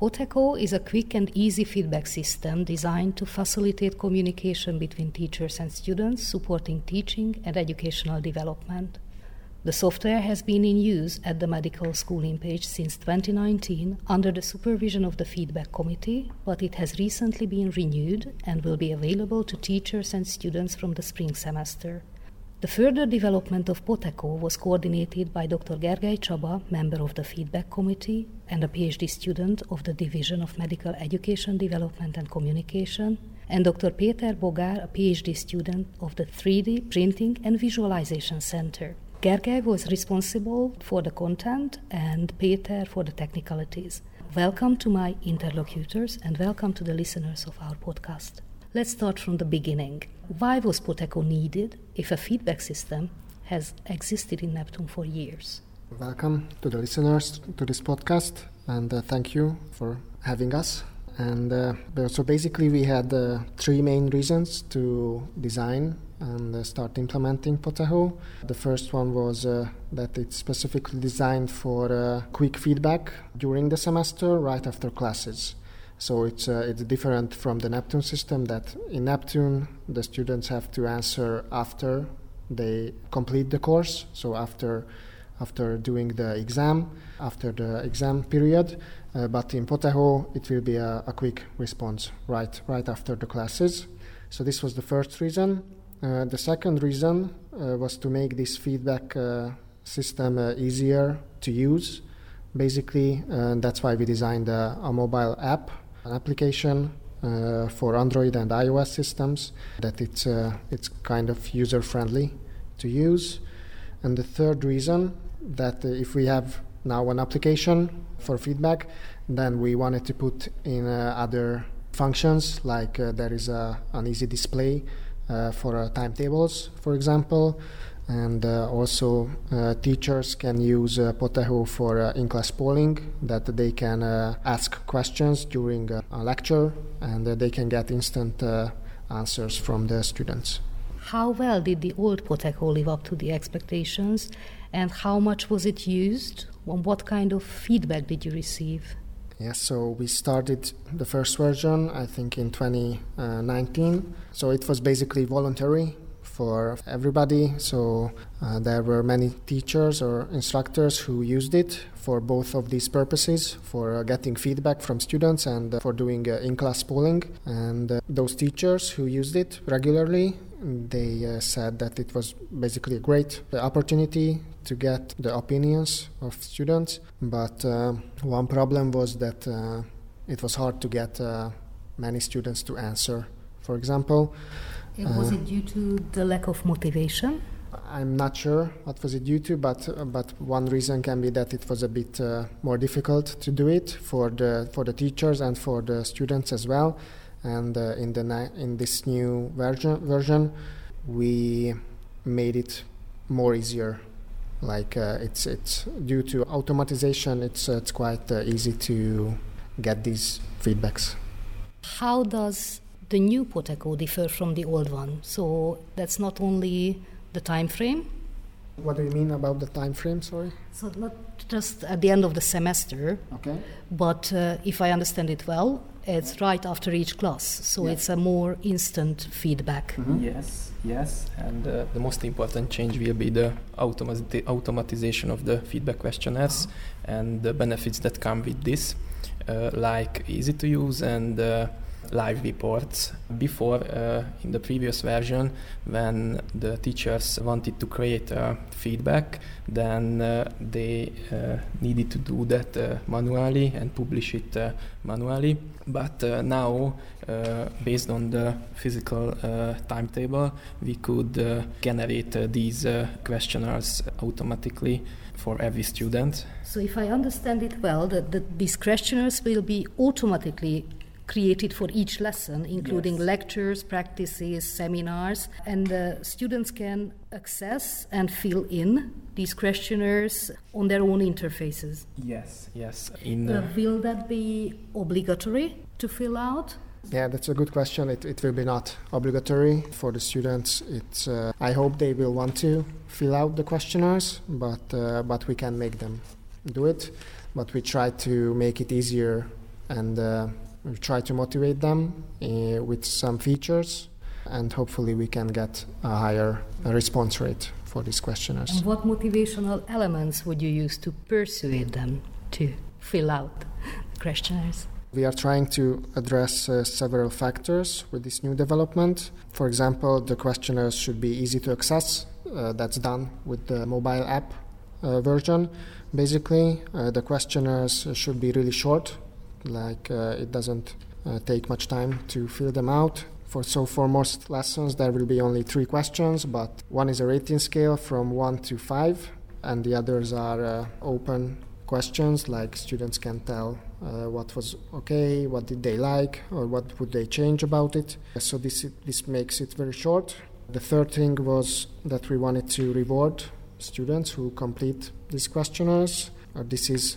POTEcho is a quick and easy feedback system designed to facilitate communication between teachers and students, supporting teaching and educational development. The software has been in use at the medical school in Pécs since 2019 under the supervision of the Feedback Committee, but it has recently been renewed and will be available to teachers and students from the spring semester. The further development of POTEcho was coordinated by Dr. Gergely Csaba, member of the Feedback Committee and a PhD student of the Division of Medical Education Development and Communication, and Dr. Péter Bogár, a PhD student of the 3D Printing and Visualization Center. Gergely was responsible for the content and Peter for the technicalities. Welcome to my interlocutors and welcome to the listeners of our podcast. Let's start from the beginning. Why was POTEcho needed if a feedback system has existed in Neptun for years? Welcome to the listeners to this podcast and uh, thank you for having us. And uh, so basically, we had uh, three main reasons to design and uh, start implementing POTEcho. The first one was uh, that it's specifically designed for uh, quick feedback during the semester, right after classes. So it's uh, it's different from the Neptun system. That in Neptun the students have to answer after they complete the course. So after after doing the exam, after the exam period. Uh, but in POTEcho, it will be a, a, quick response right right after the classes. So this was the first reason. Uh, the second reason uh, was to make this feedback uh, system uh, easier to use. Basically, uh, that's why we designed a, a mobile app, an application uh, for Android and iOS systems. That it's uh, it's kind of user friendly to use. And the third reason that uh, if we have now an application for feedback, then we wanted to put in other functions like there is a, an easy display uh, for uh, timetables, for example. And uh, also, uh, teachers can use uh, POTEcho for uh, in-class polling, that they can ask questions during a lecture, and they can get instant answers from the students. How well did the old POTEcho live up to the expectations, and how much was it used? What kind of feedback did you receive? Yes, so we started the first version, I think, in 2019. So it was basically voluntary for everybody. So uh, there were many teachers or instructors who used it for both of these purposes for uh, getting feedback from students and uh, for doing uh, in class polling. And those teachers who used it regularly they uh, said that it was basically a great opportunity to get the opinions of students. But uh, one problem was that uh, it was hard to get many students to answer. For example, was it due to the lack of motivation? I'm not sure what was it due to, but but one reason can be that it was a bit uh, more difficult to do it for the for the teachers and for the students as well. And uh, in the in this new version version we made it more easier. Like uh, it's it's due to automatization it's uh, it's quite uh, easy to get these feedbacks. How does the new POTEcho differ from the old one so that's not only the time frame what do you mean about the time frame sorry so not just at the end of the semester okay but uh, if i understand it well it's right after each class, so yeah. it's a more instant feedback. Mm-hmm. Yes, yes, and uh, the most important change will be the automati- automatization of the feedback questionnaires uh-huh. and the benefits that come with this, uh, like easy to use and uh, live reports. Before, uh, in the previous version, when the teachers wanted to create a feedback, then uh, they uh, needed to do that uh, manually and publish it uh, manually. But uh, now, based on the physical timetable, we could generate these questionnaires automatically for every student. So, if I understand it well, that, that these questionnaires will be automatically created for each lesson, including yes. lectures, practices, seminars, and the students can access and fill in these questionnaires on their own interfaces. Yes, yes. In uh, will that be obligatory to fill out? Yeah, that's a good question. It, it will be not obligatory for the students. It's uh, I hope they will want to fill out the questionnaires, but uh, but we can make them do it. But we try to make it easier and uh, we try to motivate them uh, with some features, and hopefully we can get a higher response rate for these questionnaires. And what motivational elements would you use to persuade them to fill out the questionnaires? We are trying to address uh, several factors with this new development. For example, the questionnaires should be easy to access. Uh, that's done with the mobile app uh, version. Basically, uh, the questionnaires should be really short, like uh, it doesn't uh, take much time to fill them out. For, so for most lessons, there will be only three questions, but one is a rating scale from one to five, and the others are uh, open questions, like students can tell uh, what was okay, what did they like, or what would they change about it. So this this makes it very short. The third thing was that we wanted to reward students who complete these questionnaires. Uh, this is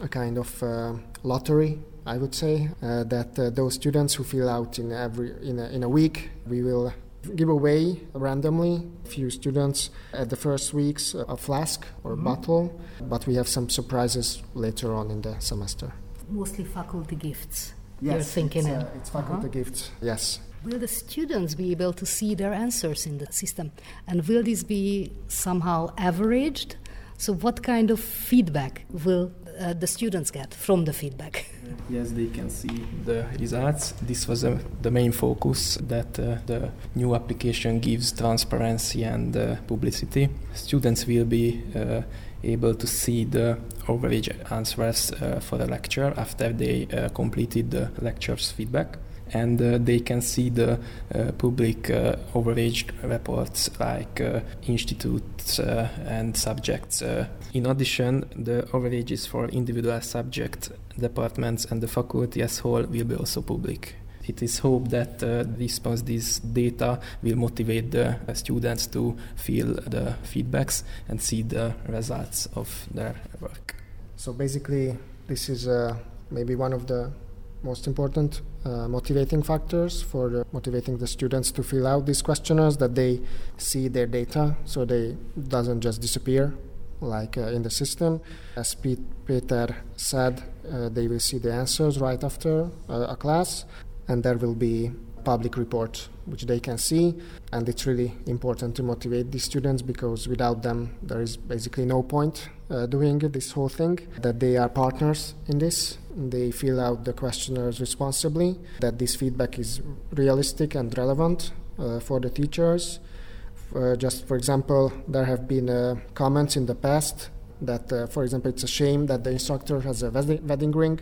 a kind of uh, lottery, I would say, uh, that uh, those students who fill out in every in a, in a week, we will give away randomly a few students at the first weeks a flask or mm-hmm. bottle, but we have some surprises later on in the semester. Mostly faculty gifts. Yes, you're thinking it's, uh, it's faculty uh-huh. gifts. Yes. Will the students be able to see their answers in the system? And will this be somehow averaged? So, what kind of feedback will uh, the students get from the feedback? Yes, they can see the results. This was uh, the main focus that uh, the new application gives transparency and uh, publicity. Students will be uh, able to see the average answers uh, for the lecture after they completed the lecture's feedback and uh, they can see the uh, public uh, overage reports like uh, institutes uh, and subjects. Uh, in addition, the overages for individual subject departments and the faculty as whole will be also public. It is hoped that response this data will motivate the students to feel the feedbacks and see the results of their work. So basically, this is maybe one of the most important uh, motivating factors for the, motivating the students to fill out these questionnaires that they see their data so they doesn't just disappear like uh, in the system. As peter said uh, they will see the answers right after uh, a class and there will be public report which they can see. And it's really important to motivate these students because without them there is basically no point uh, doing this whole thing that they are partners in this they fill out the questionnaires responsibly that this feedback is realistic and relevant uh, for the teachers uh, just for example there have been uh, comments in the past that uh, for example it's a shame that the instructor has a wedding ring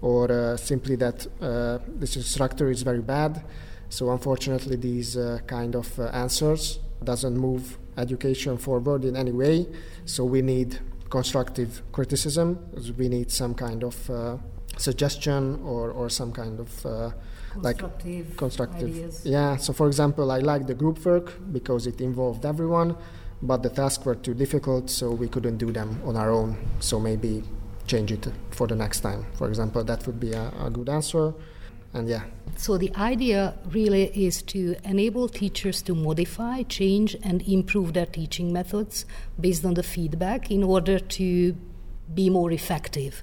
or uh, simply that uh, this instructor is very bad. So unfortunately, these kind of answers doesn't move education forward in any way. So we need constructive criticism. We need some kind of uh, suggestion or, or some kind of uh, constructive like constructive. Ideas. Yeah. So for example, I like the group work because it involved everyone, but the tasks were too difficult, so we couldn't do them on our own. So maybe change it for the next time. For example, that would be a, a good answer. And yeah. So the idea really is to enable teachers to modify, change, and improve their teaching methods based on the feedback in order to be more effective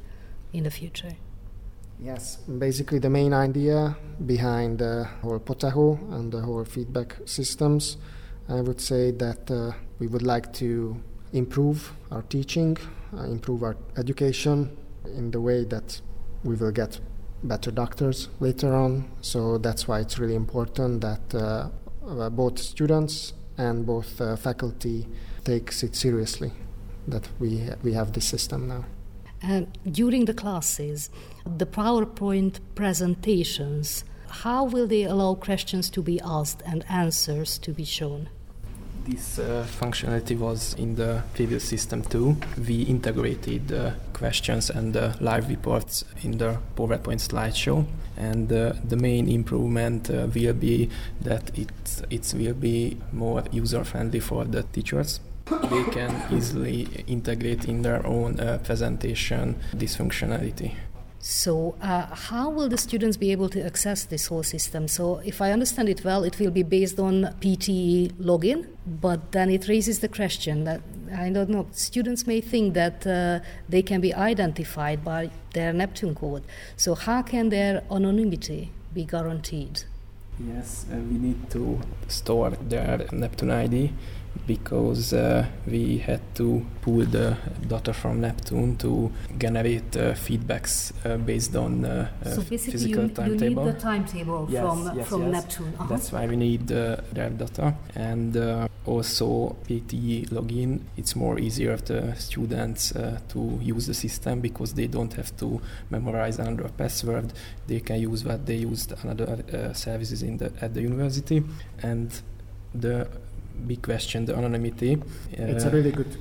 in the future. Yes, basically the main idea behind the whole POTEcho and the whole feedback systems, I would say that uh, we would like to improve our teaching uh, improve our education in the way that we will get better doctors later on. So that's why it's really important that uh, uh, both students and both uh, faculty takes it seriously that we we have this system now. And during the classes, the PowerPoint presentations, how will they allow questions to be asked and answers to be shown? This uh, functionality was in the previous system too. We integrated uh, questions and the live reports in the PowerPoint slideshow. And uh, the main improvement uh, will be that it, it will be more user friendly for the teachers. They can easily integrate in their own uh, presentation this functionality. So, uh, how will the students be able to access this whole system? So, if I understand it well, it will be based on PTE login, but then it raises the question that I don't know, students may think that uh, they can be identified by their Neptun code. So, how can their anonymity be guaranteed? Yes, uh, we need to store their Neptun ID because uh, we had to pull the data from Neptun to generate uh, feedbacks uh, based on uh, so basically physical you, timetable. You need the timetable yes, from, yes, from yes. Neptun. Uh-huh. That's why we need uh, their data. And uh, also PTE login, it's more easier for the students uh, to use the system because they don't have to memorize another password. They can use what they used another uh, in the, at the university. And the big question, the anonymity. Uh, it's a really good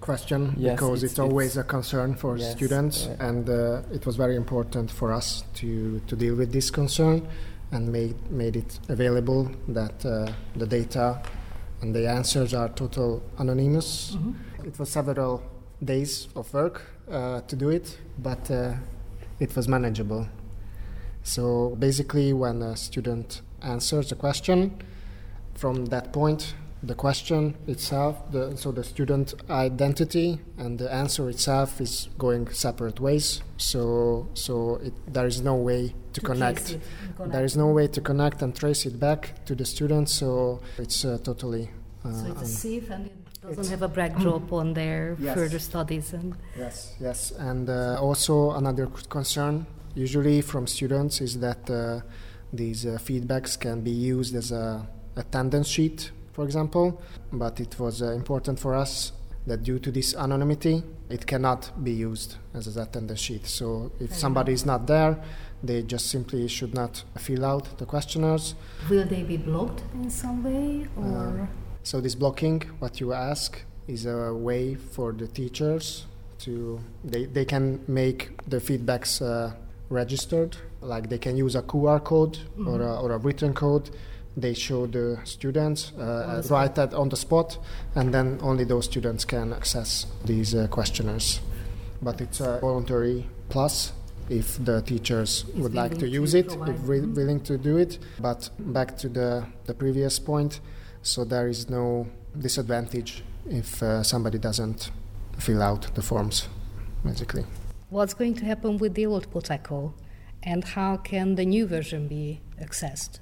question yes, because it's, it's, always a concern for yes, students, uh, and uh, it was very important for us to, to deal with this concern and made made it available that uh, the data and the answers are total anonymous. Mm-hmm. It was several days of work uh, to do it, but uh, it was manageable. So basically, when a student answers a question, from that point the question itself, the, so the student identity and the answer itself is going separate ways. So, so it, there is no way to, to connect. connect. There is no way to connect and trace it back to the student. So it's uh, totally. Uh, so it's safe and it doesn't have a backdrop on their yes. further studies. And yes, yes, and uh, also another concern usually from students is that uh, these uh, feedbacks can be used as a attendance sheet for example, but it was uh, important for us that due to this anonymity, it cannot be used as an attendance sheet. So if somebody is not there, they just simply should not fill out the questionnaires. Will they be blocked in some way, or? Uh, so this blocking, what you ask, is a way for the teachers to they, they can make the feedbacks uh, registered like they can use a qr code mm-hmm. or, a, or a written code they show the students uh, right at, on the spot, and then only those students can access these uh, questionnaires. But it's a voluntary plus if the teachers if would like to use it, if re- willing to do it. But back to the, the previous point, so there is no disadvantage if uh, somebody doesn't fill out the forms, basically. What's going to happen with the old POTEcho, and how can the new version be accessed?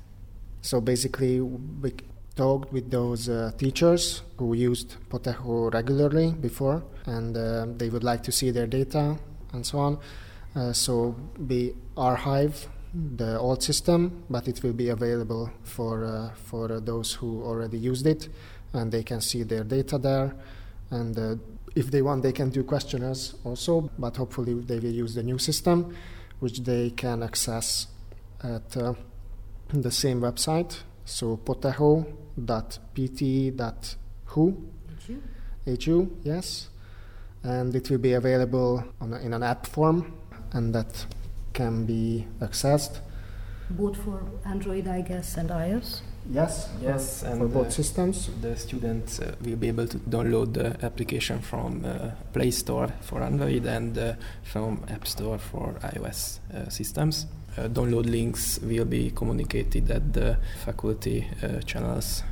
So basically, we talked with those uh, teachers who used POTEcho regularly before, and uh, they would like to see their data and so on. Uh, so we archive the old system, but it will be available for uh, for those who already used it, and they can see their data there. And uh, if they want, they can do questionnaires also, but hopefully they will use the new system, which they can access at uh, the same website. So poteho.pt.hu. HU, yes. And it will be available a, in an app form, and that can be accessed. Both for Android, I guess, and iOS? Yes, yes, for, and for both systems. The students uh, will be able to download the application from uh, Play Store for Android and uh, from App Store for iOS uh, systems uh, download links will be communicated at the faculty uh, channels.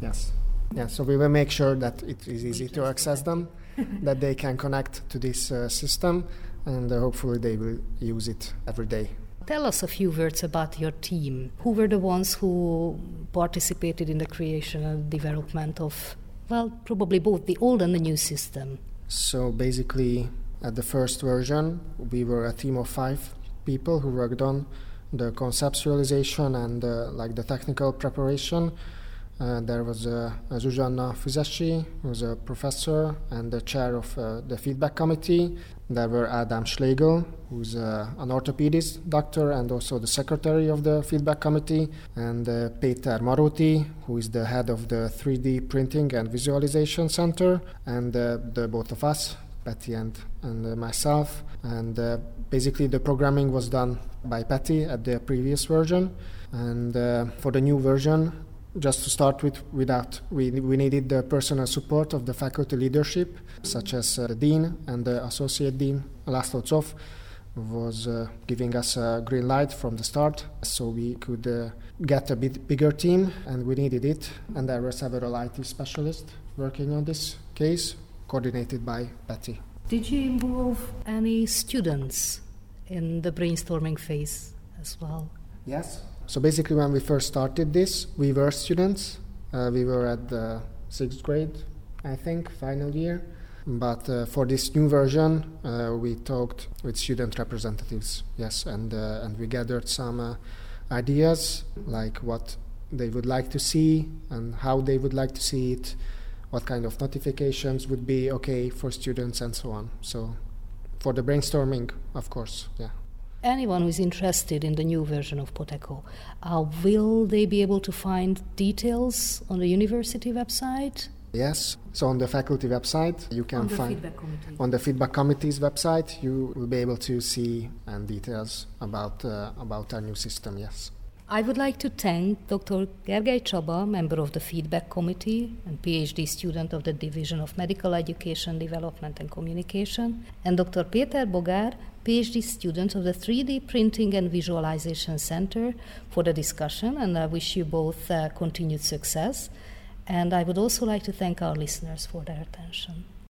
Yes. Yeah, so we will make sure that it is easy to access them, that they can connect to this uh, system, and uh, hopefully they will use it every day. Tell us a few words about your team. Who were the ones who participated in the creation and development of, well, probably both the old and the new system? So basically, at the first version, we were a team of five people who worked on the conceptualization and uh, like the technical preparation. Uh, there was uh, Zsuzsanna Füzesi, who was a professor and the chair of uh, the feedback committee. There were Adam Schlegel, who's uh, an orthopedist doctor and also the secretary of the feedback committee, and uh, Peter Maroti, who is the head of the 3D printing and visualization center, and the both of us, Patty and, and myself. And basically the programming was done by Patty at the previous version, and for the new version, just to start with, without we, we needed the personal support of the faculty leadership, such as uh, the dean and the associate dean, Laszlo Czopf, was uh, giving us a green light from the start so we could uh, get a bit bigger team and we needed it and there were several IT specialists working on this case coordinated by Betty. Did you involve any students in the brainstorming phase as well? Yes. So basically when we first started this we were students. Uh, we were at the sixth grade I think final year but uh, for this new version, uh, we talked with student representatives, yes, and uh, and we gathered some uh, ideas like what they would like to see and how they would like to see it, what kind of notifications would be okay for students, and so on. So, for the brainstorming, of course, yeah. Anyone who is interested in the new version of POTEcho, uh, will they be able to find details on the university website? Yes. So on the faculty website, you can on the find feedback committee. on the feedback committee's website, you will be able to see and details about uh, about our new system. Yes. I would like to thank Dr. Gergely Csaba, member of the Feedback Committee and PhD student of the Division of Medical Education, Development and Communication, and Dr. Péter Bogár, PhD student of the 3D Printing and Visualization Center, for the discussion, and I wish you both uh, continued success. And I would also like to thank our listeners for their attention.